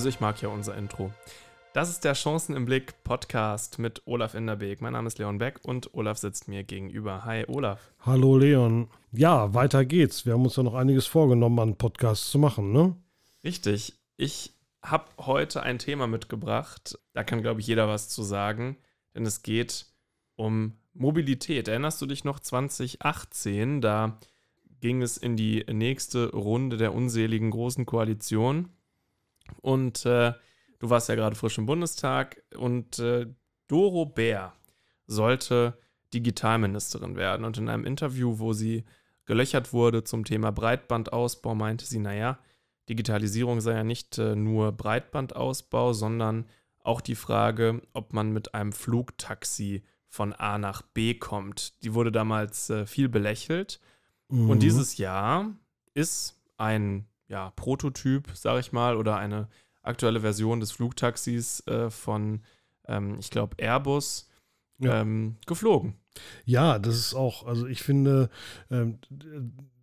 Also ich mag ja unser Intro. Das ist der Chancen im Blick Podcast mit Olaf Inderbeek. Mein Name ist Leon Beck und Olaf sitzt mir gegenüber. Hi Olaf. Hallo Leon. Ja, weiter geht's. Wir haben uns ja noch einiges vorgenommen, an Podcasts zu machen, ne? Richtig. Ich habe heute ein Thema mitgebracht. Da kann, glaube ich, jeder was zu sagen. Denn es geht um Mobilität. Erinnerst du dich noch 2018? Da ging es in die nächste Runde der unseligen Großen Koalition. Und äh, du warst ja gerade frisch im Bundestag und äh, Doro Bär sollte Digitalministerin werden. Und in einem Interview, wo sie gelöchert wurde zum Thema Breitbandausbau, meinte sie, naja, Digitalisierung sei ja nicht äh, nur Breitbandausbau, sondern auch die Frage, ob man mit einem Flugtaxi von A nach B kommt. Die wurde damals äh, viel belächelt. Mhm. Und dieses Jahr ist ein ja, Prototyp, sage ich mal, oder eine aktuelle Version des Flugtaxis äh, von, ähm, ich glaube, Airbus ja. ähm, geflogen. Ja, das ist auch, also ich finde, ähm,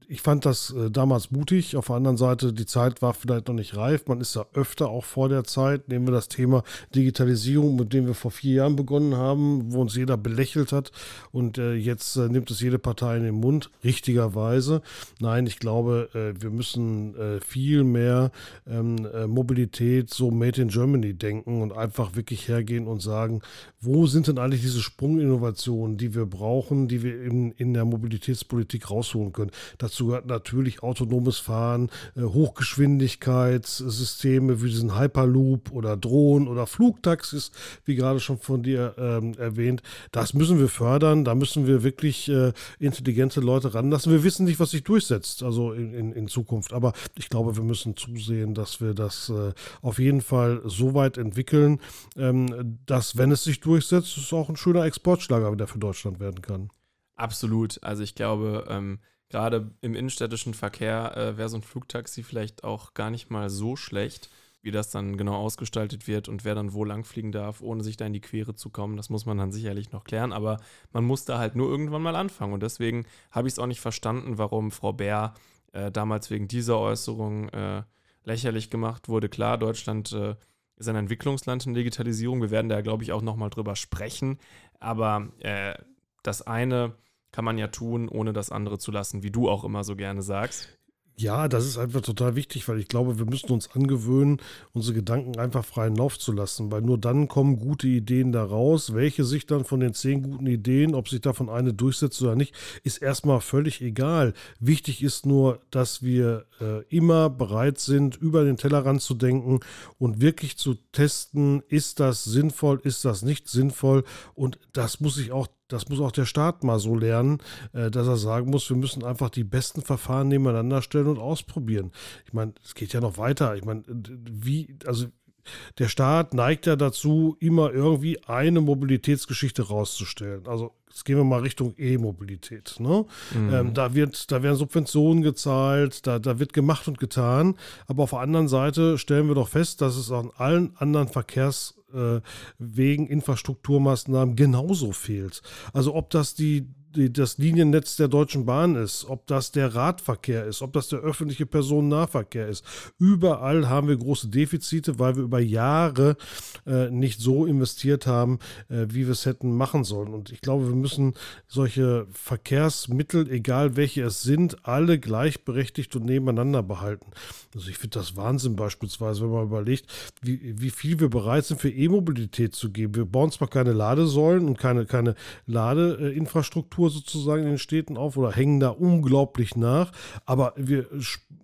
ich fand das äh, damals mutig. Auf der anderen Seite, die Zeit war vielleicht noch nicht reif. Man ist da öfter auch vor der Zeit. Nehmen wir das Thema Digitalisierung, mit dem wir vor vier Jahren begonnen haben, wo uns jeder belächelt hat. Und äh, jetzt äh, nimmt es jede Partei in den Mund, richtigerweise. Nein, ich glaube, wir müssen viel mehr ähm, äh, Mobilität so made in Germany denken und einfach wirklich hergehen und sagen, wo sind denn eigentlich diese Sprunginnovationen, die wir brauchen, die wir in, in der Mobilitätspolitik rausholen können. Dazu Dazu natürlich autonomes Fahren, äh, Hochgeschwindigkeitssysteme wie diesen Hyperloop oder Drohnen oder Flugtaxis, wie gerade schon von dir ähm, erwähnt. Das müssen wir fördern. Da müssen wir wirklich äh, intelligente Leute ranlassen. Wir wissen nicht, was sich durchsetzt, also in, in, in Zukunft. Aber ich glaube, wir müssen zusehen, dass wir das äh, auf jeden Fall so weit entwickeln, ähm, dass, wenn es sich durchsetzt, es auch ein schöner Exportschlager wieder für Deutschland werden kann. Absolut. Also ich glaube, ähm, gerade im innenstädtischen Verkehr äh, wäre so ein Flugtaxi vielleicht auch gar nicht mal so schlecht, wie das dann genau ausgestaltet wird und wer dann wo langfliegen darf, ohne sich da in die Quere zu kommen. Das muss man dann sicherlich noch klären, aber man muss da halt nur irgendwann mal anfangen. Und deswegen habe ich es auch nicht verstanden, warum Frau Bär äh, damals wegen dieser Äußerung äh, lächerlich gemacht wurde. Klar, Deutschland äh, ist ein Entwicklungsland in Digitalisierung. Wir werden da, glaube ich, auch nochmal drüber sprechen. Aber äh, das eine kann man ja tun, ohne das andere zu lassen, wie du auch immer so gerne sagst. Ja, das ist einfach total wichtig, weil ich glaube, wir müssen uns angewöhnen, unsere Gedanken einfach freien Lauf zu lassen, weil nur dann kommen gute Ideen da raus. Welche sich dann von den zehn guten Ideen, ob sich davon eine durchsetzt oder nicht, ist erstmal völlig egal. Wichtig ist nur, dass wir äh, immer bereit sind, über den Tellerrand zu denken und wirklich zu testen, ist das sinnvoll, ist das nicht sinnvoll und das muss ich auch das muss auch der Staat mal so lernen, äh, dass er sagen muss, wir müssen einfach die besten Verfahren nebeneinander stellen und ausprobieren. Ich meine, es geht ja noch weiter. Ich meine, wie, also der Staat neigt ja dazu, immer irgendwie eine Mobilitätsgeschichte rauszustellen. Also jetzt gehen wir mal Richtung E-Mobilität. Ne? Mhm. Ähm, da, wird, da werden Subventionen gezahlt, da, da wird gemacht und getan. Aber auf der anderen Seite stellen wir doch fest, dass es an allen anderen Verkehrs äh, wegen Infrastrukturmaßnahmen genauso fehlt. Also ob das die die, das Liniennetz der Deutschen Bahn ist, ob das der Radverkehr ist, ob das der öffentliche Personennahverkehr ist. Überall haben wir große Defizite, weil wir über Jahre äh, nicht so investiert haben, äh, wie wir es hätten machen sollen. Und ich glaube, wir müssen solche Verkehrsmittel, egal welche es sind, alle gleichberechtigt und nebeneinander behalten. Also ich finde das Wahnsinn beispielsweise, wenn man überlegt, wie, wie viel wir bereit sind für E-Mobilität zu geben. Wir bauen zwar keine Ladesäulen und keine, keine Ladeinfrastruktur, Infrastruktur sozusagen in den Städten auf oder hängen da unglaublich nach. Aber wir,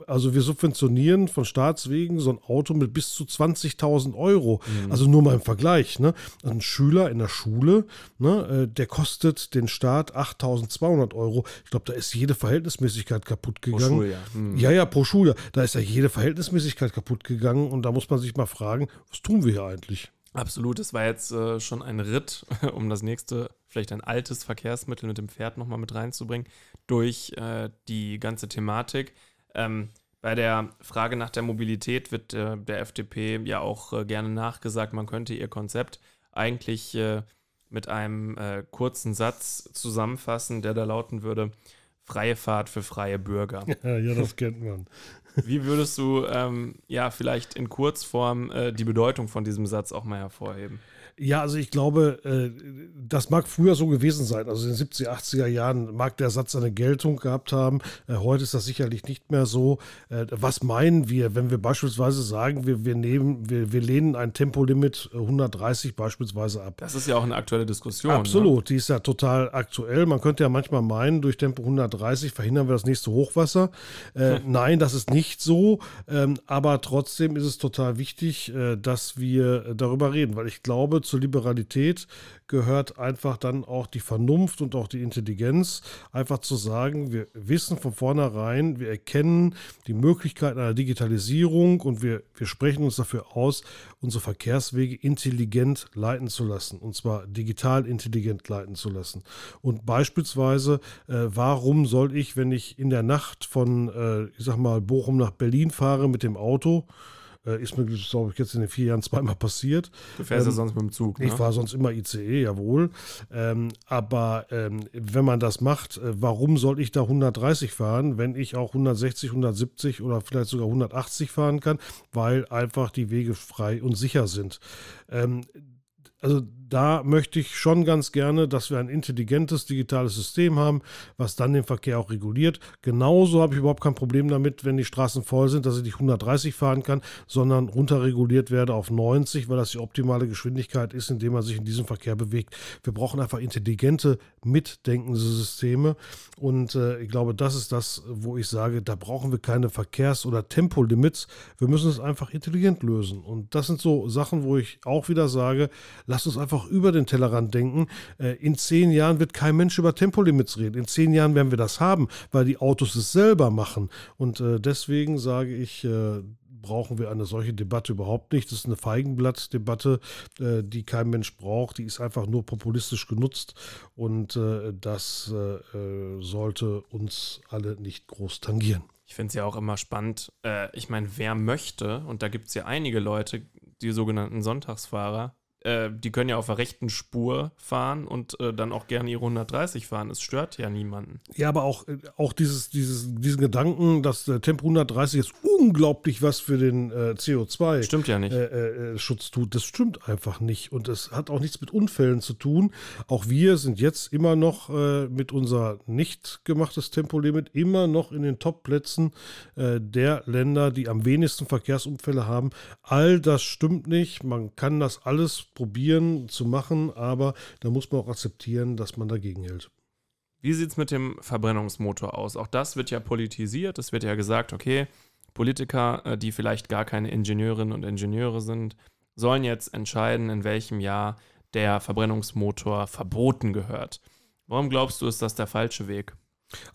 also wir subventionieren von Staatswegen so ein Auto mit bis zu 20.000 Euro. Mhm. Also nur mal im Vergleich. Ne? Ein Schüler in der Schule, ne, äh, der kostet den Staat 8.200 Euro. Ich glaube, da ist jede Verhältnismäßigkeit kaputt gegangen. Pro Schuljahr. Mhm. Ja, ja, pro Schule. Da ist ja jede Verhältnismäßigkeit kaputt gegangen. Und da muss man sich mal fragen, was tun wir hier eigentlich? Absolut, es war jetzt äh, schon ein Ritt, um das nächste, vielleicht ein altes Verkehrsmittel mit dem Pferd nochmal mit reinzubringen, durch äh, die ganze Thematik. Ähm, bei der Frage nach der Mobilität wird äh, der FDP ja auch äh, gerne nachgesagt, man könnte ihr Konzept eigentlich äh, mit einem äh, kurzen Satz zusammenfassen, der da lauten würde, freie Fahrt für freie Bürger. Ja, das kennt man. Wie würdest du ähm, ja vielleicht in Kurzform äh, die Bedeutung von diesem Satz auch mal hervorheben? Ja, also ich glaube, äh, das mag früher so gewesen sein. Also in den 70er, 80er Jahren mag der Satz eine Geltung gehabt haben. Äh, heute ist das sicherlich nicht mehr so. Äh, was meinen wir, wenn wir beispielsweise sagen, wir, wir, nehmen, wir, wir lehnen ein Tempolimit 130 beispielsweise ab? Das ist ja auch eine aktuelle Diskussion. Ne? Absolut, ne? die ist ja total aktuell. Man könnte ja manchmal meinen, durch Tempo 130 verhindern wir das nächste Hochwasser. Äh, nein, das ist nicht so. Ähm, aber trotzdem ist es total wichtig, dass wir darüber reden, weil ich glaube, zur Liberalität gehört einfach dann auch die Vernunft und auch die Intelligenz, einfach zu sagen, wir wissen von vornherein, wir erkennen die Möglichkeiten einer Digitalisierung und wir, wir sprechen uns dafür aus, unsere Verkehrswege intelligent leiten zu lassen, und zwar digital intelligent leiten zu lassen. Und beispielsweise, äh, warum soll ich, wenn ich in der Nacht von, äh, ich sag mal, Bochum nach Berlin fahre mit dem Auto, äh, ist mir, glaube ich, jetzt in den vier Jahren zweimal passiert. Du fährst ähm, ja sonst mit dem Zug. Ne? Ich fahre sonst immer ICE, jawohl. Ähm, aber ähm, wenn man das macht, äh, warum soll ich da 130 fahren, wenn ich auch 160, 170 oder vielleicht sogar 180 fahren kann, weil einfach die Wege frei und sicher sind. Ähm, also da möchte ich schon ganz gerne, dass wir ein intelligentes digitales System haben, was dann den Verkehr auch reguliert. Genauso habe ich überhaupt kein Problem damit, wenn die Straßen voll sind, dass ich nicht 130 fahren kann, sondern runterreguliert werde auf 90, weil das die optimale Geschwindigkeit ist, in der man sich in diesem Verkehr bewegt. Wir brauchen einfach intelligente, mitdenkende Systeme und äh, ich glaube, das ist das, wo ich sage, da brauchen wir keine Verkehrs- oder Tempolimits. Wir müssen es einfach intelligent lösen. Und das sind so Sachen, wo ich auch wieder sage, lass uns einfach auch über den Tellerrand denken. Äh, in zehn Jahren wird kein Mensch über Tempolimits reden. In zehn Jahren werden wir das haben, weil die Autos es selber machen. Und äh, deswegen sage ich, äh, brauchen wir eine solche Debatte überhaupt nicht. Das ist eine Feigenblattdebatte, die kein Mensch braucht. Die ist einfach nur populistisch genutzt und das sollte uns alle nicht groß tangieren. Ich finde es ja auch immer spannend. ich meine, wer möchte, und da gibt es ja einige Leute, die sogenannten Sonntagsfahrer, äh, die können ja auf der rechten Spur fahren und äh, dann auch gerne ihre 130 fahren. Es stört ja niemanden. Ja, aber auch, äh, auch dieses, dieses, diesen Gedanken, dass der Tempo 130 jetzt unglaublich was für den äh, CO2 stimmt ja nicht. Äh, Schutz tut, das stimmt einfach nicht. Und es hat auch nichts mit Unfällen zu tun. Auch wir sind jetzt immer noch mit unser nicht gemachtes Tempolimit immer noch in den Top-Plätzen der Länder, die am wenigsten Verkehrsunfälle haben. All das stimmt nicht. Man kann das alles probieren zu machen, aber da muss man auch akzeptieren, dass man dagegen hält. Wie sieht es mit dem Verbrennungsmotor aus? Auch das wird ja politisiert. Es wird ja gesagt, okay, Politiker, äh, die vielleicht gar keine Ingenieurinnen und Ingenieure sind, sollen jetzt entscheiden, in welchem Jahr der Verbrennungsmotor verboten gehört. Warum glaubst du, ist das der falsche Weg?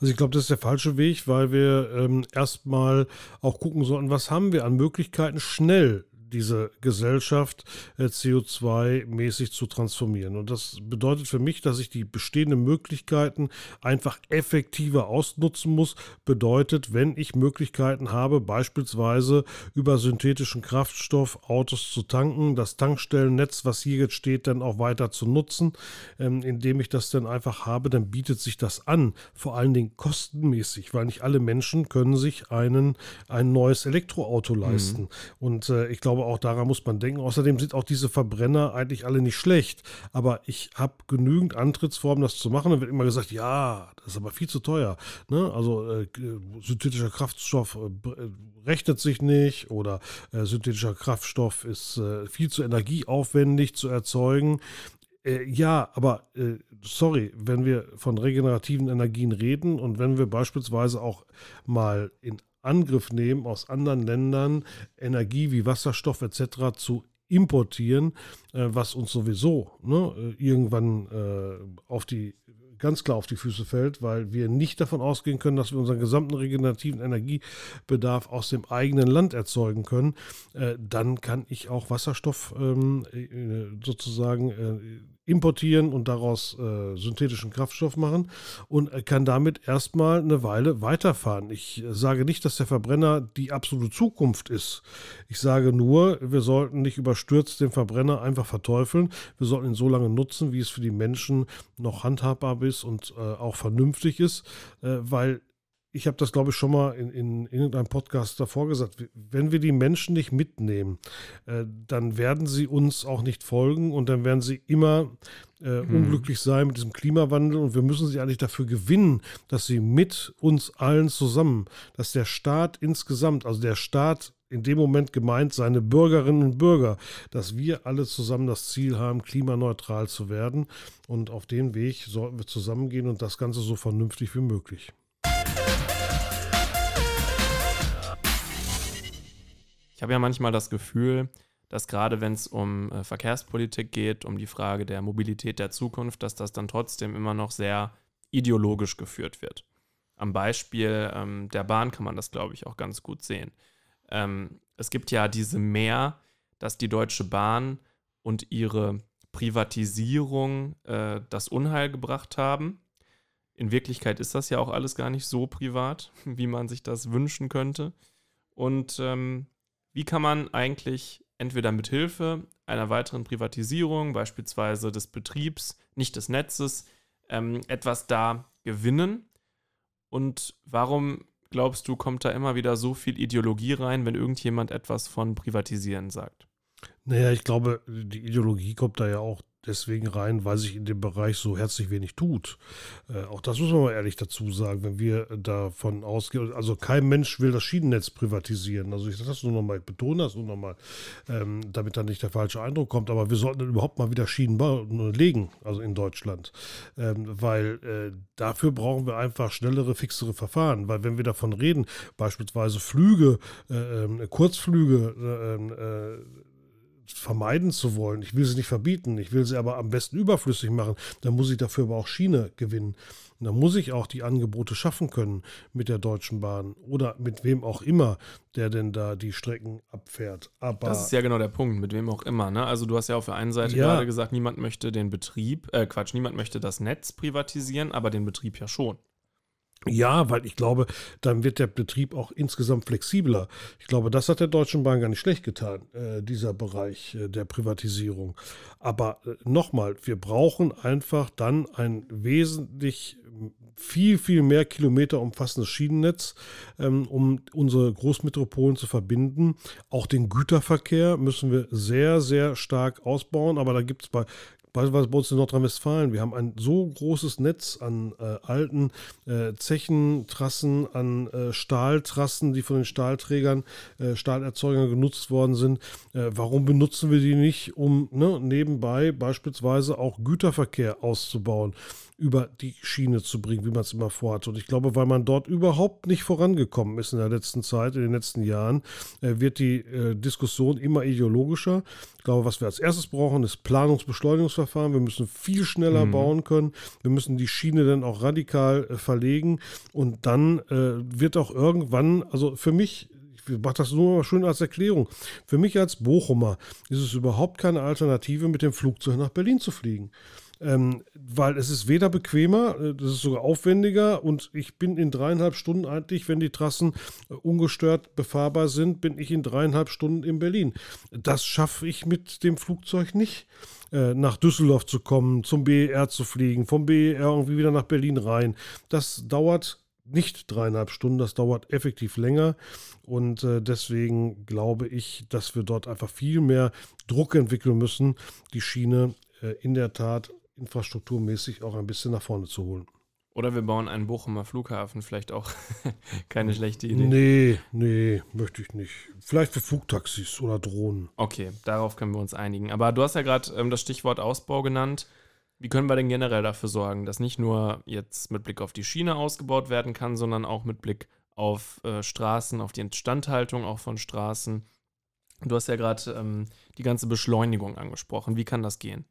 Also ich glaube, das ist der falsche Weg, weil wir ähm, erstmal auch gucken sollten, was haben wir an Möglichkeiten, schnell diese Gesellschaft äh, CO2-mäßig zu transformieren. Und das bedeutet für mich, dass ich die bestehenden Möglichkeiten einfach effektiver ausnutzen muss. Bedeutet, wenn ich Möglichkeiten habe, beispielsweise über synthetischen Kraftstoff Autos zu tanken, das Tankstellennetz, was hier jetzt steht, dann auch weiter zu nutzen, ähm, indem ich das dann einfach habe, dann bietet sich das an. Vor allen Dingen kostenmäßig, weil nicht alle Menschen können sich einen, ein neues Elektroauto leisten. Mhm. Und äh, ich glaube, glaube, auch daran muss man denken. Außerdem sind auch diese Verbrenner eigentlich alle nicht schlecht. Aber ich habe genügend Antrittsformen, das zu machen. Dann wird immer gesagt, ja, das ist aber viel zu teuer. Ne? Also äh, synthetischer Kraftstoff äh, äh rechnet sich nicht oder äh, synthetischer Kraftstoff ist äh, viel zu energieaufwendig zu erzeugen. Äh, ja, aber sorry, wenn wir von regenerativen Energien reden und wenn wir beispielsweise auch mal in Angriff nehmen, aus anderen Ländern Energie wie Wasserstoff etc. zu importieren, äh, was uns sowieso ne, äh, irgendwann äh, auf die ganz klar auf die Füße fällt, weil wir nicht davon ausgehen können, dass wir unseren gesamten regenerativen Energiebedarf aus dem eigenen Land erzeugen können, äh, dann kann ich auch Wasserstoff ähm, äh, sozusagen äh, importieren und daraus äh, synthetischen Kraftstoff machen und kann damit erstmal eine Weile weiterfahren. Ich sage nicht, dass der Verbrenner die absolute Zukunft ist. Ich sage nur, wir sollten nicht überstürzt den Verbrenner einfach verteufeln. Wir sollten ihn so lange nutzen, wie es für die Menschen noch handhabbar ist und äh, auch vernünftig ist, äh, weil ich habe das, glaube ich, schon mal in, in, in irgendeinem Podcast davor gesagt, wenn wir die Menschen nicht mitnehmen, äh, dann werden sie uns auch nicht folgen und dann werden sie immer äh, hm. unglücklich sein mit diesem Klimawandel und wir müssen sie eigentlich dafür gewinnen, dass sie mit uns allen zusammen, dass der Staat insgesamt, also der Staat in dem Moment gemeint seine Bürgerinnen und Bürger, dass wir alle zusammen das Ziel haben, klimaneutral zu werden. Und auf den Weg sollten wir zusammengehen und das Ganze so vernünftig wie möglich. Ich habe ja manchmal das Gefühl, dass gerade wenn es um äh, Verkehrspolitik geht, um die Frage der Mobilität der Zukunft, dass das dann trotzdem immer noch sehr ideologisch geführt wird. Am Beispiel ähm, der Bahn kann man das, glaube ich, auch ganz gut sehen. Ähm, es gibt ja diese Mehr, dass die Deutsche Bahn und ihre Privatisierung äh, das Unheil gebracht haben. In Wirklichkeit ist das ja auch alles gar nicht so privat, wie man sich das wünschen könnte. Und ähm, wie kann man eigentlich entweder mit Hilfe einer weiteren Privatisierung, beispielsweise des Betriebs, nicht des Netzes, ähm, etwas da gewinnen? Und warum glaubst du, kommt da immer wieder so viel Ideologie rein, wenn irgendjemand etwas von Privatisieren sagt? Naja, ich glaube, die Ideologie kommt da ja auch deswegen rein, weil sich in dem Bereich so herzlich wenig tut. Äh, auch das muss man mal ehrlich dazu sagen, wenn wir davon ausgehen, also kein Mensch will das Schienennetz privatisieren. Also ich sage das nur nochmal, ich betone das nur nochmal, ähm, damit dann nicht der falsche Eindruck kommt, aber wir sollten überhaupt mal wieder Schienen legen, also in Deutschland, ähm, weil äh, dafür brauchen wir einfach schnellere, fixere Verfahren, weil wenn wir davon reden, beispielsweise Flüge, äh, ähm, Kurzflüge, äh, ähm, äh vermeiden zu wollen. Ich will sie nicht verbieten, ich will sie aber am besten überflüssig machen. Dann muss ich dafür aber auch Schiene gewinnen. Und dann muss ich auch die Angebote schaffen können mit der Deutschen Bahn oder mit wem auch immer, der denn da die Strecken abfährt. Aber das ist ja genau der Punkt, mit wem auch immer. Ne? Also du hast ja auf der einen Seite ja. gerade gesagt, niemand möchte den Betrieb, äh Quatsch, niemand möchte das Netz privatisieren, aber den Betrieb ja schon. Ja, weil ich glaube, dann wird der Betrieb auch insgesamt flexibler. Ich glaube, das hat der Deutschen Bahn gar nicht schlecht getan, äh, dieser Bereich äh, der Privatisierung. Aber äh, nochmal, wir brauchen einfach dann ein wesentlich viel, viel mehr Kilometer umfassendes Schienennetz, ähm, um unsere Großmetropolen zu verbinden. Auch den Güterverkehr müssen wir sehr, sehr stark ausbauen. Aber da gibt es bei beispielsweise bei uns in Nordrhein-Westfalen, wir haben ein so großes Netz an äh, alten äh, Zechentrassen, an äh, Stahltrassen, die von den Stahlträgern, äh, Stahlerzeugern genutzt worden sind. Äh, warum benutzen wir die nicht, um ne, nebenbei beispielsweise auch Güterverkehr auszubauen? Über die Schiene zu bringen, wie man es immer vorhat. Und ich glaube, weil man dort überhaupt nicht vorangekommen ist in der letzten Zeit, in den letzten Jahren, äh, wird die äh, Diskussion immer ideologischer. Ich glaube, was wir als erstes brauchen, ist Planungsbeschleunigungsverfahren. Wir müssen viel schneller mhm. bauen können. Wir müssen die Schiene dann auch radikal äh, verlegen. Und dann wird auch irgendwann, also für mich ich mache das nur mal schön als Erklärung. Für mich als Bochumer ist es überhaupt keine Alternative, mit dem Flugzeug nach Berlin zu fliegen. Ähm, weil es ist weder bequemer, äh, das ist sogar aufwendiger und ich bin in dreieinhalb Stunden eigentlich, wenn die Trassen äh, ungestört befahrbar sind, bin ich in dreieinhalb Stunden in Berlin. Das schaffe ich mit dem Flugzeug nicht äh, nach Düsseldorf zu kommen, zum BER zu fliegen, vom BER irgendwie wieder nach Berlin rein. Das dauert nicht dreieinhalb Stunden, das dauert effektiv länger. Und deswegen glaube ich, dass wir dort einfach viel mehr Druck entwickeln müssen, die Schiene in der Tat infrastrukturmäßig auch ein bisschen nach vorne zu holen. Oder wir bauen einen Bochumer Flughafen, vielleicht auch keine schlechte Idee. Nee, nee, möchte ich nicht. Vielleicht für Flugtaxis oder Drohnen. Okay, darauf können wir uns einigen. Aber du hast ja gerade ähm, das Stichwort Ausbau genannt. Wie können wir denn generell dafür sorgen, dass nicht nur jetzt mit Blick auf die Schiene ausgebaut werden kann, sondern auch mit Blick auf äh, Straßen, auf die Instandhaltung auch von Straßen? Du hast ja gerade ähm, die ganze Beschleunigung angesprochen. Wie kann das gehen?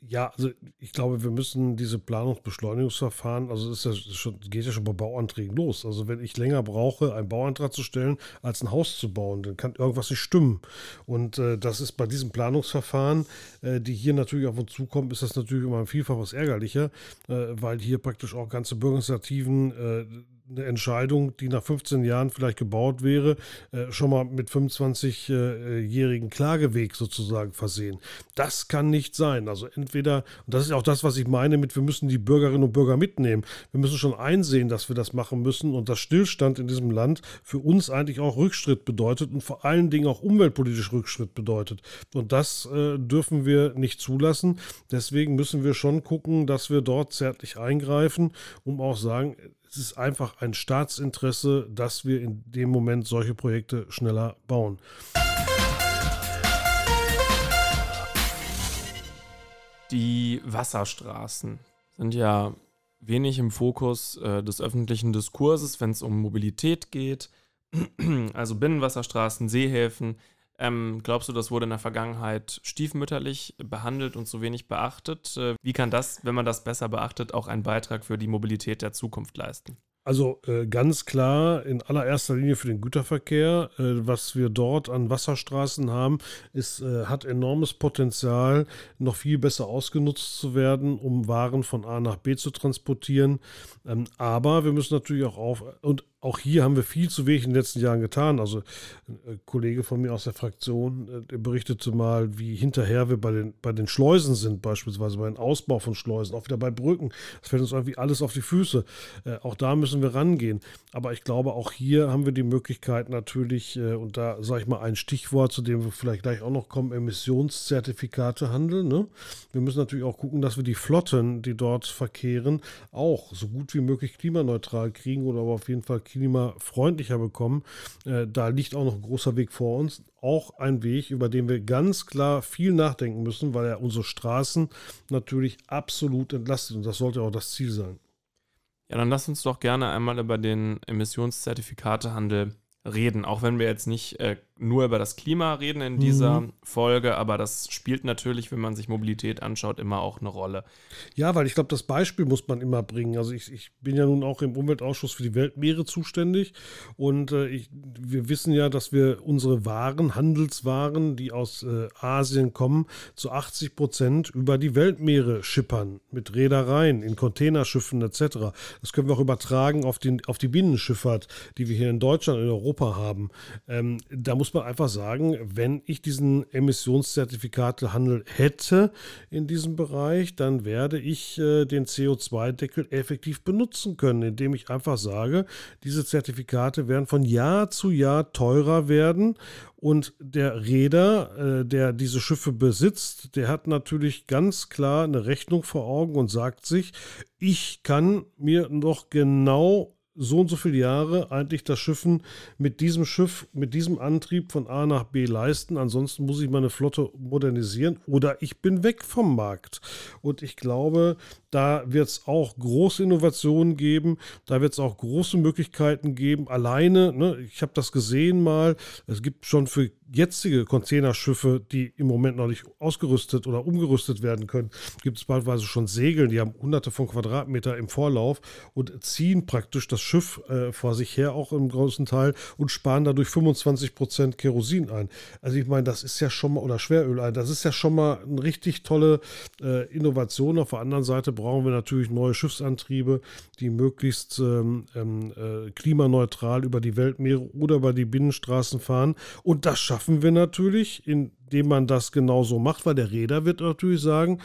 Ja, also ich glaube, wir müssen diese Planungsbeschleunigungsverfahren, also es ja geht ja schon bei Bauanträgen los. Also wenn ich länger brauche, einen Bauantrag zu stellen, als ein Haus zu bauen, dann kann irgendwas nicht stimmen. Und äh, das ist bei diesen Planungsverfahren, äh, die hier natürlich auf uns zukommen, ist das natürlich immer ein Vielfaches ärgerlicher, äh, weil hier praktisch auch ganze Bürgerinitiativen äh, eine Entscheidung, die nach 15 Jahren vielleicht gebaut wäre, äh, schon mal mit 25-jährigen Klageweg sozusagen versehen. Das kann nicht sein. Also entweder, und das ist auch das, was ich meine mit, wir müssen die Bürgerinnen und Bürger mitnehmen. Wir müssen schon einsehen, dass wir das machen müssen und dass Stillstand in diesem Land für uns eigentlich auch Rückschritt bedeutet und vor allen Dingen auch umweltpolitisch Rückschritt bedeutet. Und das äh, dürfen wir nicht zulassen. Deswegen müssen wir schon gucken, dass wir dort zärtlich eingreifen, um auch sagen, es ist einfach ein Staatsinteresse, dass wir in dem Moment solche Projekte schneller bauen. Die Wasserstraßen sind ja wenig im Fokus äh, des öffentlichen Diskurses, wenn es um Mobilität geht. also Binnenwasserstraßen, Seehäfen. Ähm, glaubst du, das wurde in der Vergangenheit stiefmütterlich behandelt und zu wenig beachtet? Äh, wie kann das, wenn man das besser beachtet, auch einen Beitrag für die Mobilität der Zukunft leisten? Also äh, ganz klar in allererster Linie für den Güterverkehr. Äh, was wir dort an Wasserstraßen haben, ist, äh, hat enormes Potenzial, noch viel besser ausgenutzt zu werden, um Waren von A nach B zu transportieren. Ähm, aber wir müssen natürlich auch auf und auch hier haben wir viel zu wenig in den letzten Jahren getan. Also ein äh, Kollege von mir aus der Fraktion äh, der berichtete mal, wie hinterher wir bei den, bei den Schleusen sind, beispielsweise bei dem Ausbau von Schleusen, auch wieder bei Brücken. Das fällt uns irgendwie alles auf die Füße. Äh, auch da müssen wir rangehen. Aber ich glaube, auch hier haben wir die Möglichkeit natürlich, und da sage ich mal ein Stichwort, zu dem wir vielleicht gleich auch noch kommen, Emissionszertifikate handeln. Ne? Wir müssen natürlich auch gucken, dass wir die Flotten, die dort verkehren, auch so gut wie möglich klimaneutral kriegen oder aber auf jeden Fall klimafreundlicher bekommen. Äh, da liegt auch noch ein großer Weg vor uns. Auch ein Weg, über den wir ganz klar viel nachdenken müssen, weil er unsere Straßen natürlich absolut entlastet. Und das sollte auch das Ziel sein. Ja, dann lass uns doch gerne einmal über den Emissionszertifikatehandel reden, auch wenn wir jetzt nicht äh, nur über das Klima reden in dieser mhm. Folge, aber das spielt natürlich, wenn man sich Mobilität anschaut, immer auch eine Rolle. Ja, weil ich glaube, das Beispiel muss man immer bringen. Also ich, ich, bin ja nun auch im Umweltausschuss für die Weltmeere zuständig und äh, ich, wir wissen ja, dass wir unsere Waren, Handelswaren, die aus äh, Asien kommen, zu 80 Prozent über die Weltmeere schippern, mit Reedereien, in Containerschiffen etc. Das können wir auch übertragen auf, den, auf die Binnenschifffahrt, die wir hier in Deutschland, in Europa haben. Ähm, da muss muss man einfach sagen, wenn ich diesen Emissionszertifikatehandel hätte in diesem Bereich, dann werde ich äh, den CO2-Deckel effektiv benutzen können, indem ich einfach sage, diese Zertifikate werden von Jahr zu Jahr teurer werden und der Räder, äh, der diese Schiffe besitzt, der hat natürlich ganz klar eine Rechnung vor Augen und sagt sich, ich kann mir noch genau so und so viele Jahre eigentlich das Schiffen mit diesem Schiff, mit diesem Antrieb von A nach B leisten. Ansonsten muss ich meine Flotte modernisieren oder ich bin weg vom Markt. Und ich glaube, da wird es auch große Innovationen geben. Da wird es auch große Möglichkeiten geben. Alleine, ne, ich habe das gesehen mal, es gibt schon für jetzige Containerschiffe, die im Moment noch nicht ausgerüstet oder umgerüstet werden können, gibt es beispielsweise schon Segeln, die haben hunderte von Quadratmeter im Vorlauf und ziehen praktisch das Schiff äh, vor sich her, auch im großen Teil, und sparen dadurch 25 Prozent Kerosin ein. Also ich meine, das ist ja schon mal, oder Schweröl ein, das ist ja schon mal eine richtig tolle äh, Innovation. Auf der anderen Seite brauchen wir natürlich neue Schiffsantriebe, die möglichst ähm, ähm äh, klimaneutral über die Weltmeere oder über die Binnenstraßen fahren. Und das schaffen wir natürlich, indem man das genauso macht, weil der Räder wird natürlich sagen,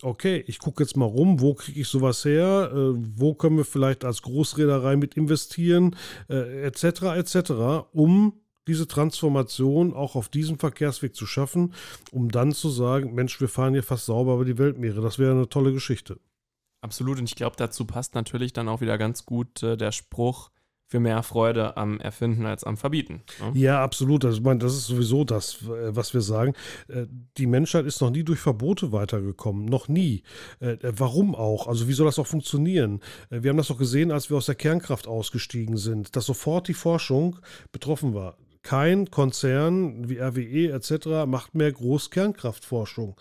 okay, ich gucke jetzt mal rum, wo kriege ich sowas her, äh, wo können wir vielleicht als Großreederei mit investieren, äh, etc., etc., um diese Transformation auch auf diesem Verkehrsweg zu schaffen, um dann zu sagen, Mensch, wir fahren hier fast sauber über die Weltmeere. Das wäre eine tolle Geschichte. Absolut. Und ich glaube, dazu passt natürlich dann auch wieder ganz gut äh, der Spruch, für mehr Freude am Erfinden als am Verbieten. Ne? Ja, absolut. Also, ich meine, das ist sowieso das, äh, was wir sagen. Äh, die Menschheit ist noch nie durch Verbote weitergekommen. Noch nie. Äh, warum auch? Also, wie soll das auch funktionieren? Wir haben das doch gesehen, als wir aus der Kernkraft ausgestiegen sind, dass sofort die Forschung betroffen war kein Konzern wie RWE etc. macht mehr Großkernkraftforschung.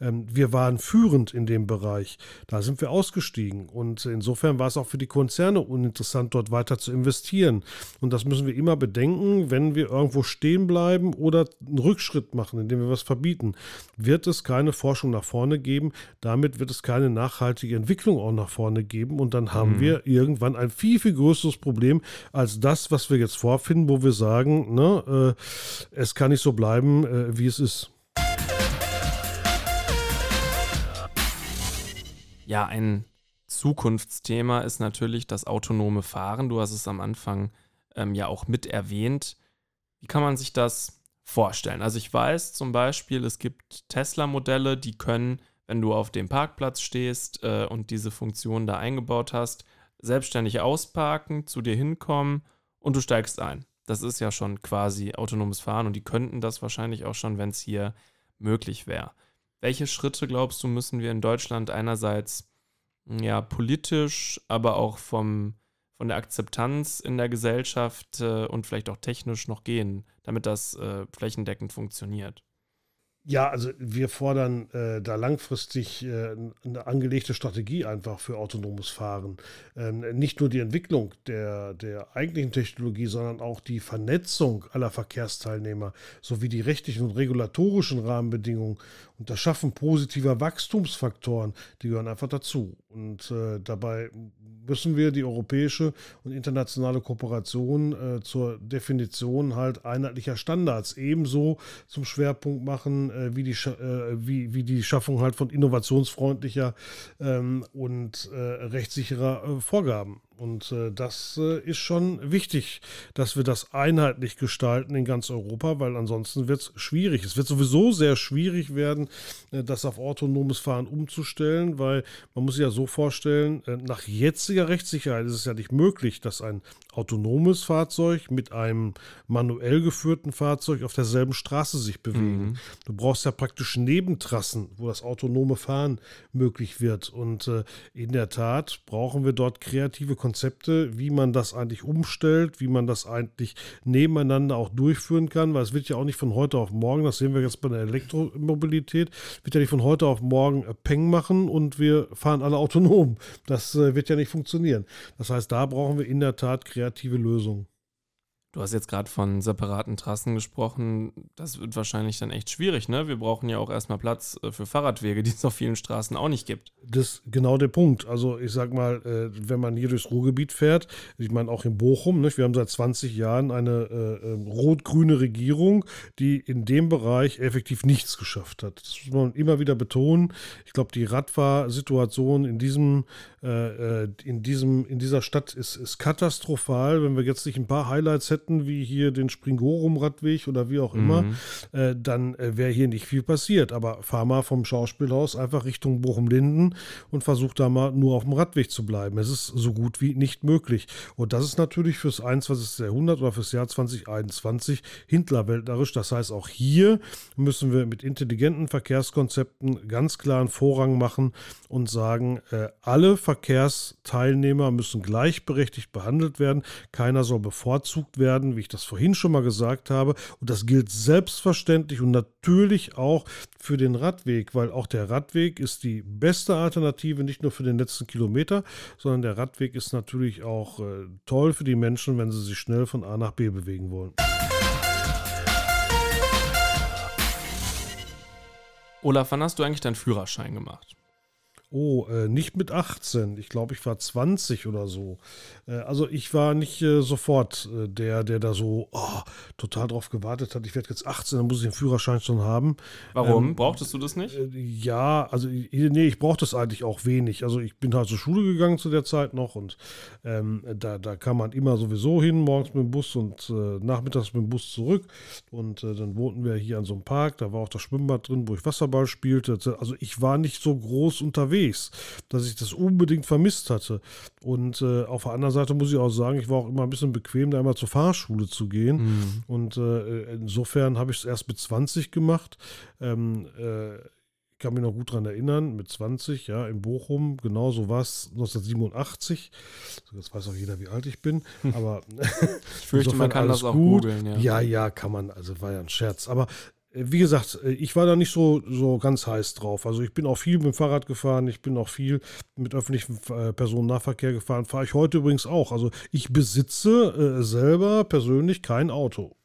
Ähm, wir waren führend in dem Bereich. Da sind wir ausgestiegen. Und insofern war es auch für die Konzerne uninteressant, dort weiter zu investieren. Und das müssen wir immer bedenken, wenn wir irgendwo stehen bleiben oder einen Rückschritt machen, indem wir was verbieten, wird es keine Forschung nach vorne geben. Damit wird es keine nachhaltige Entwicklung auch nach vorne geben. Und dann haben mhm. wir irgendwann ein viel, viel größeres Problem als das, was wir jetzt vorfinden, wo wir sagen, ne, äh, es kann nicht so bleiben, äh, wie es ist. Ja, ein Zukunftsthema ist natürlich das autonome Fahren. Du hast es am Anfang ähm, ja auch mit erwähnt. Wie kann man sich das vorstellen? Also ich weiß zum Beispiel, es gibt Tesla-Modelle, die können, wenn du auf dem Parkplatz stehst äh, und diese Funktion da eingebaut hast, selbstständig ausparken, zu dir hinkommen und du steigst ein. Das ist ja schon quasi autonomes Fahren und die könnten das wahrscheinlich auch schon, wenn es hier möglich wäre. Welche Schritte glaubst du, müssen wir in Deutschland einerseits ja politisch, aber auch vom, von der Akzeptanz in der Gesellschaft äh, und vielleicht auch technisch noch gehen, damit das äh, flächendeckend funktioniert? Ja, also wir fordern äh, da langfristig äh, eine angelegte Strategie einfach für autonomes Fahren. Ähm, nicht nur die Entwicklung der, der eigentlichen Technologie, sondern auch die Vernetzung aller Verkehrsteilnehmer sowie die rechtlichen und regulatorischen Rahmenbedingungen und das Schaffen positiver Wachstumsfaktoren, die gehören einfach dazu. Und äh, dabei müssen wir die europäische und internationale Kooperation äh, zur Definition halt einheitlicher Standards ebenso zum Schwerpunkt machen, äh, wie, die, äh, wie, wie die Schaffung halt von innovationsfreundlicher ähm, und äh, rechtssicherer äh, Vorgaben. Und äh, das äh, ist schon wichtig, dass wir das einheitlich gestalten in ganz Europa, weil ansonsten wird es schwierig. Es wird sowieso sehr schwierig werden, äh, das auf autonomes Fahren umzustellen, weil man muss sich ja so vorstellen, äh, nach jetziger Rechtssicherheit ist es ja nicht möglich, dass ein autonomes Fahrzeug mit einem manuell geführten Fahrzeug auf derselben Straße sich bewegen. Mhm. Du brauchst ja praktisch Nebentrassen, wo das autonome Fahren möglich wird. Und äh, in der Tat brauchen wir dort kreative Konzepte, wie man das eigentlich umstellt, wie man das eigentlich nebeneinander auch durchführen kann, weil es wird ja auch nicht von heute auf morgen, das sehen wir jetzt bei der Elektromobilität, wird ja nicht von heute auf morgen Peng machen und wir fahren alle autonom. Das äh, wird ja nicht funktionieren. Das heißt, da brauchen wir in der Tat kreative Lösungen. Du hast jetzt gerade von separaten Trassen gesprochen. Das wird wahrscheinlich dann echt schwierig, ne? Wir brauchen ja auch erstmal Platz äh, für Fahrradwege, die es auf vielen Straßen auch nicht gibt. Das ist genau der Punkt. Also ich sag mal, äh, wenn man hier durchs Ruhrgebiet fährt, ich meine auch in Bochum, nicht? wir haben seit 20 Jahren eine äh, ähm, rot-grüne Regierung, die in dem Bereich effektiv nichts geschafft hat. Das muss man immer wieder betonen. Ich glaube, die Radfahrsituation in diesem, äh, äh, in diesem, in dieser Stadt ist, ist katastrophal. Wenn wir jetzt nicht ein paar Highlights hätten, hätten, wie hier den Springorum-Radweg oder wie auch immer, mhm. äh, dann äh, wäre hier nicht viel passiert. Aber fahr mal vom Schauspielhaus einfach Richtung Bochum-Linden und versuch da mal nur auf dem Radweg zu bleiben. Es ist so gut wie nicht möglich. Und das ist natürlich fürs 21. Jahrhundert oder fürs Jahr 2021 hinterwäldlerisch. Das heißt, auch hier müssen wir mit intelligenten Verkehrskonzepten ganz klaren Vorrang machen und sagen, äh, alle Verkehrsteilnehmer müssen gleichberechtigt behandelt werden. Keiner soll bevorzugt werden werden, wie ich das vorhin schon mal gesagt habe. Und das gilt selbstverständlich und natürlich auch für den Radweg, weil auch der Radweg ist die beste Alternative, nicht nur für den letzten Kilometer, sondern der Radweg ist natürlich auch äh, toll für die Menschen, wenn sie sich schnell von A nach B bewegen wollen. Olaf, wann hast du eigentlich deinen Führerschein gemacht? Oh, äh, nicht mit 18. Ich glaube, ich war 20 oder so. Äh, also ich war nicht äh, sofort äh, der, der da so oh, total drauf gewartet hat. Ich werde jetzt 18, dann muss ich den Führerschein schon haben. Warum? Ähm, Brauchtest du das nicht? Äh, ja, also nee, ich brauchte das eigentlich auch wenig. Also ich bin halt zur Schule gegangen zu der Zeit noch und ähm, da, da kam man immer sowieso hin, morgens mit dem Bus und äh, nachmittags mit dem Bus zurück. Und dann wohnten wir hier an so einem Park, da war auch das Schwimmbad drin, wo ich Wasserball spielte. Also ich war nicht so groß unterwegs unterwegs, dass ich das unbedingt vermisst hatte. Und äh, auf der anderen Seite muss ich auch sagen, ich war auch immer ein bisschen bequem, da einmal zur Fahrschule zu gehen. Mhm. Und äh, insofern habe ich es erst mit 20 gemacht. Ähm, äh, ich kann mich noch gut daran erinnern, mit 20, ja, in Bochum, genau so war es 1987. Jetzt weiß auch jeder, wie alt ich bin, aber ich fürchte, man kann das auch googeln. Ja. ja, ja, kann man, also war ja ein Scherz. Aber wie gesagt, äh, ich war da nicht so, so ganz heiß drauf. Also ich bin auch viel mit dem Fahrrad gefahren, ich bin auch viel mit öffentlichem äh, Personennahverkehr gefahren. Fahre ich heute übrigens auch. Also ich besitze äh, selber persönlich kein Auto.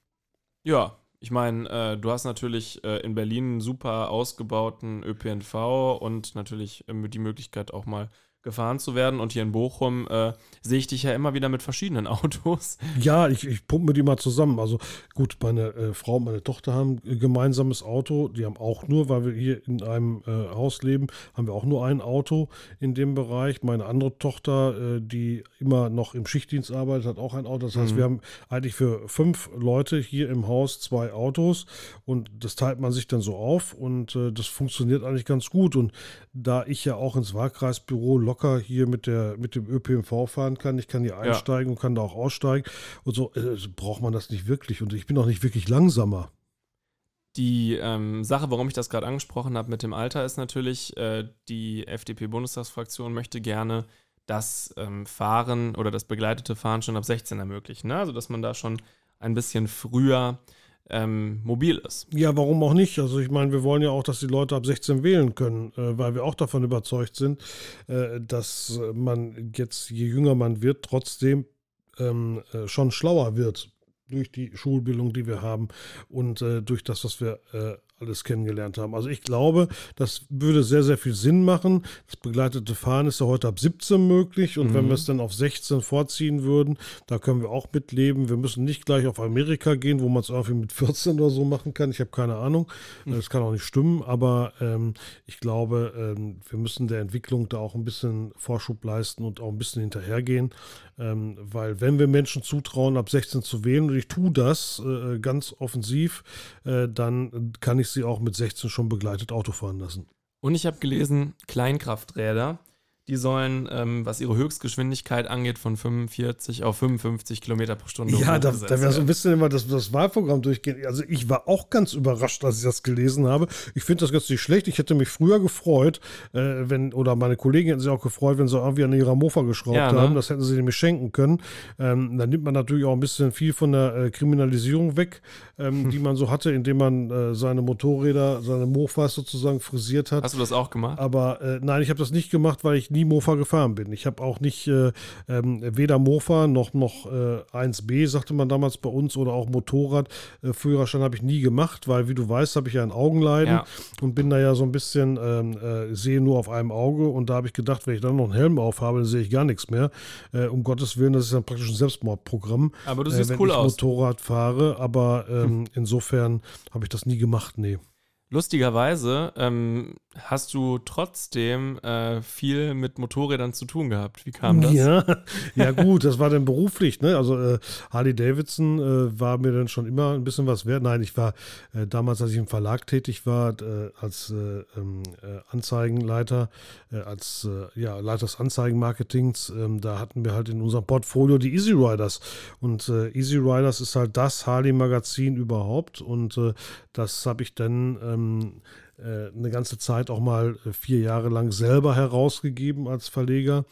Ja, ich meine, äh, du hast natürlich äh, in Berlin einen super ausgebauten ÖPNV und natürlich äh, die Möglichkeit auch mal gefahren zu werden. Und hier in Bochum äh, sehe ich dich ja immer wieder mit verschiedenen Autos. Ja, ich, ich pumpe die mal zusammen. Also gut, meine äh, Frau und meine Tochter haben ein gemeinsames Auto. Die haben auch nur, weil wir hier in einem äh, Haus leben, haben wir auch nur ein Auto in dem Bereich. Meine andere Tochter, äh, die immer noch im Schichtdienst arbeitet, hat auch ein Auto. Das heißt, mhm. wir haben eigentlich für fünf Leute hier im Haus zwei Autos und das teilt man sich dann so auf und äh, das funktioniert eigentlich ganz gut. Und da ich ja auch ins Wahlkreisbüro locker hier mit, der, mit dem ÖPNV fahren kann. Ich kann hier einsteigen ja. und kann da auch aussteigen. Und so äh, braucht man das nicht wirklich. Und ich bin auch nicht wirklich langsamer. Die ähm, Sache, warum ich das gerade angesprochen habe mit dem Alter, ist natürlich, äh, die FDP-Bundestagsfraktion möchte gerne das ähm, Fahren oder das begleitete Fahren schon ab 16 ermöglichen. Ne? Also, dass man da schon ein bisschen früher ähm, mobil ist. Ja, warum auch nicht? Also ich meine, wir wollen ja auch, dass die Leute ab 16 wählen können, äh, weil wir auch davon überzeugt sind, äh, dass man jetzt, je jünger man wird, trotzdem ähm, äh, schon schlauer wird durch die Schulbildung, die wir haben und äh, durch das, was wir äh, alles kennengelernt haben. Also ich glaube, das würde sehr, sehr viel Sinn machen. Das begleitete Fahren ist ja heute ab 17 möglich und mhm. wenn wir es dann auf 16 vorziehen würden, da können wir auch mitleben. Wir müssen nicht gleich auf Amerika gehen, wo man es irgendwie mit 14 oder so machen kann. Ich habe keine Ahnung. Mhm. Das kann auch nicht stimmen, aber ähm, ich glaube, ähm, wir müssen der Entwicklung da auch ein bisschen Vorschub leisten und auch ein bisschen hinterhergehen, ähm, weil wenn wir Menschen zutrauen, ab 16 zu wählen, und ich tue das äh, ganz offensiv, äh, dann kann ich ich sie auch mit 16 schon begleitet Auto fahren lassen. Und ich habe gelesen, Kleinkrafträder die sollen, ähm, was ihre Höchstgeschwindigkeit angeht, von 45 auf 55 Kilometer pro Stunde. Ja, da, da wäre so ein bisschen immer das, das Wahlprogramm durchgehen. Also ich war auch ganz überrascht, als ich das gelesen habe. Ich finde das ganz nicht schlecht. Ich hätte mich früher gefreut, äh, wenn, oder meine Kollegen hätten sich auch gefreut, wenn sie irgendwie an ihrer Mofa geschraubt ja, ne? haben. Das hätten sie nämlich schenken können. Ähm, dann nimmt man natürlich auch ein bisschen viel von der äh, Kriminalisierung weg, ähm, hm. die man so hatte, indem man äh, seine Motorräder, seine Mofas sozusagen frisiert hat. Hast du das auch gemacht? Aber äh, nein, ich habe das nicht gemacht, weil ich nie nie Mofa gefahren bin. Ich habe auch nicht äh, ähm, weder Mofa noch, noch äh, 1B, sagte man damals bei uns, oder auch Motorrad. Äh, Führerschein habe ich nie gemacht, weil, wie du weißt, habe ich ja ein Augenleiden ja. und bin da ja so ein bisschen, ähm, äh, sehe nur auf einem Auge und da habe ich gedacht, wenn ich dann noch einen Helm aufhabe, dann sehe ich gar nichts mehr. Äh, um Gottes Willen, das ist dann praktisch ein Selbstmordprogramm. Aber du siehst wenn cool ich aus. Motorrad fahre, aber ähm, hm. insofern habe ich das nie gemacht, nee. Lustigerweise ähm, hast du trotzdem äh, viel mit Motorrädern zu tun gehabt. Wie kam das? Ja, ja gut, das war dann beruflich. Ne? Also äh, Harley Davidson äh, war mir dann schon immer ein bisschen was wert. Nein, ich war äh, damals, als ich im Verlag tätig war, äh, als äh, ähm, Anzeigenleiter, als ja, Leiter des Anzeigenmarketings, ähm, da hatten wir halt in unserem Portfolio die Easy Riders. Und Easy Riders ist halt das Harley-Magazin überhaupt. Und das habe ich dann ähm, äh, eine ganze Zeit auch mal äh, vier Jahre lang selber herausgegeben als Verleger.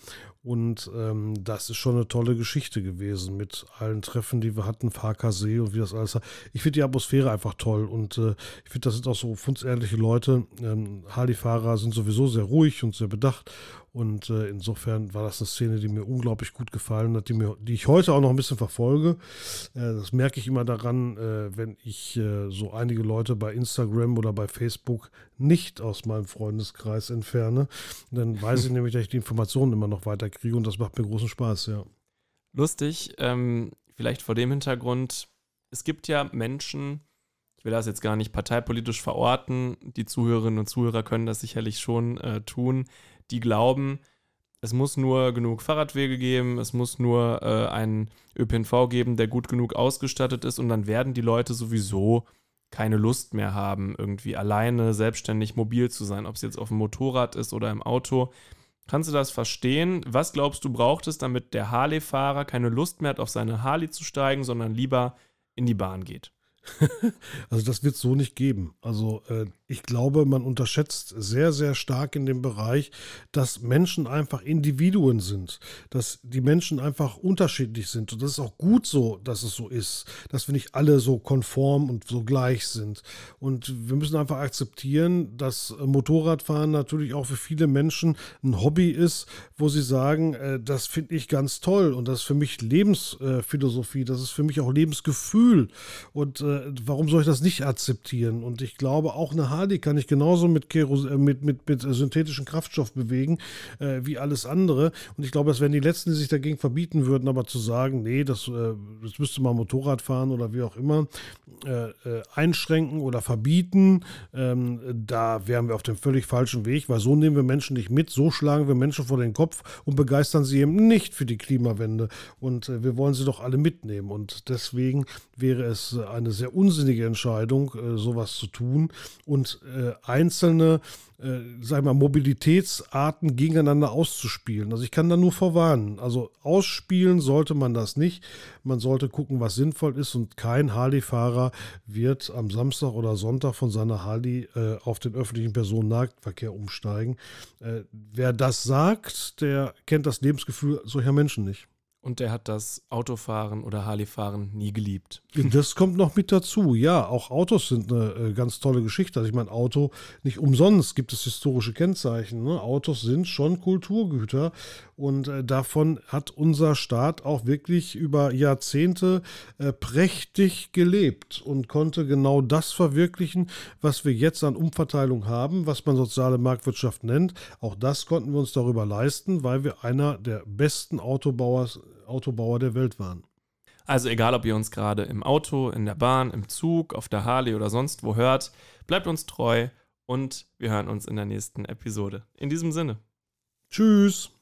Und ähm, das ist schon eine tolle Geschichte gewesen mit allen Treffen, die wir hatten, VKC und wie das alles. Ich finde die Atmosphäre einfach toll und äh, ich finde, das sind auch so fundsehrliche Leute. Ähm, Harley-Fahrer sind sowieso sehr ruhig und sehr bedacht und äh, insofern war das eine Szene, die mir unglaublich gut gefallen hat, die, mir, die ich heute auch noch ein bisschen verfolge. Äh, das merke ich immer daran, äh, wenn ich äh, so einige Leute bei Instagram oder bei Facebook nicht aus meinem Freundeskreis entferne. Dann weiß ich nämlich, dass ich die Informationen immer noch weiterkriege und das macht mir großen Spaß, ja. Lustig, ähm, vielleicht vor dem Hintergrund, es gibt ja Menschen, will das jetzt gar nicht parteipolitisch verorten, die Zuhörerinnen und Zuhörer können das sicherlich schon äh, tun, die glauben, es muss nur genug Fahrradwege geben, es muss nur äh, einen ÖPNV geben, der gut genug ausgestattet ist und dann werden die Leute sowieso keine Lust mehr haben, irgendwie alleine selbstständig mobil zu sein, ob es jetzt auf dem Motorrad ist oder im Auto. Kannst du das verstehen? Was glaubst du braucht es, damit der Harley-Fahrer keine Lust mehr hat, auf seine Harley zu steigen, sondern lieber in die Bahn geht? also das wird es so nicht geben. Also äh, ich glaube, man unterschätzt sehr, sehr stark in dem Bereich, dass Menschen einfach Individuen sind, dass die Menschen einfach unterschiedlich sind. Und das ist auch gut so, dass es so ist, dass wir nicht alle so konform und so gleich sind. Und wir müssen einfach akzeptieren, dass Motorradfahren natürlich auch für viele Menschen ein Hobby ist, wo sie sagen, äh, das finde ich ganz toll und das ist für mich Lebensphilosophie, das ist für mich auch Lebensgefühl. Und äh, warum soll ich das nicht akzeptieren? Und ich glaube, auch eine Harley kann ich genauso mit, Keros äh, mit, mit, mit synthetischen Kraftstoff bewegen, äh, wie alles andere. Und ich glaube, es wären die Letzten, die sich dagegen verbieten würden, aber zu sagen, nee, das, äh, das müsste mal Motorrad fahren oder wie auch immer, äh, äh, einschränken oder verbieten, ähm, da wären wir auf dem völlig falschen Weg, weil so nehmen wir Menschen nicht mit, so schlagen wir Menschen vor den Kopf und begeistern sie eben nicht für die Klimawende. Und wir wollen sie doch alle mitnehmen. Und deswegen wäre es eine sehr unsinnige Entscheidung, äh, sowas zu tun und äh, einzelne, äh, sag mal, Mobilitätsarten gegeneinander auszuspielen. Also ich kann da nur vorwarnen. Also ausspielen sollte man das nicht. Man sollte gucken, was sinnvoll ist und kein Harley-Fahrer wird am Samstag oder Sonntag von seiner Harley äh, auf den öffentlichen Personennahverkehr umsteigen. Äh, wer das sagt, der kennt das Lebensgefühl solcher Menschen nicht. Und der hat das Autofahren oder Harley-Fahren nie geliebt. Das kommt noch mit dazu. Ja, auch Autos sind eine äh, ganz tolle Geschichte. Also ich meine, Auto, nicht umsonst gibt es historische Kennzeichen. Ne? Autos sind schon Kulturgüter und äh, davon hat unser Staat auch wirklich über Jahrzehnte äh, prächtig gelebt und konnte genau das verwirklichen, was wir jetzt an Umverteilung haben, was man soziale Marktwirtschaft nennt. Auch das konnten wir uns darüber leisten, weil wir einer der besten Autobauer, Autobauer der Welt waren. Also egal, ob ihr uns gerade im Auto, in der Bahn, im Zug, auf der Harley oder sonst wo hört, bleibt uns treu und wir hören uns in der nächsten Episode. In diesem Sinne. Tschüss.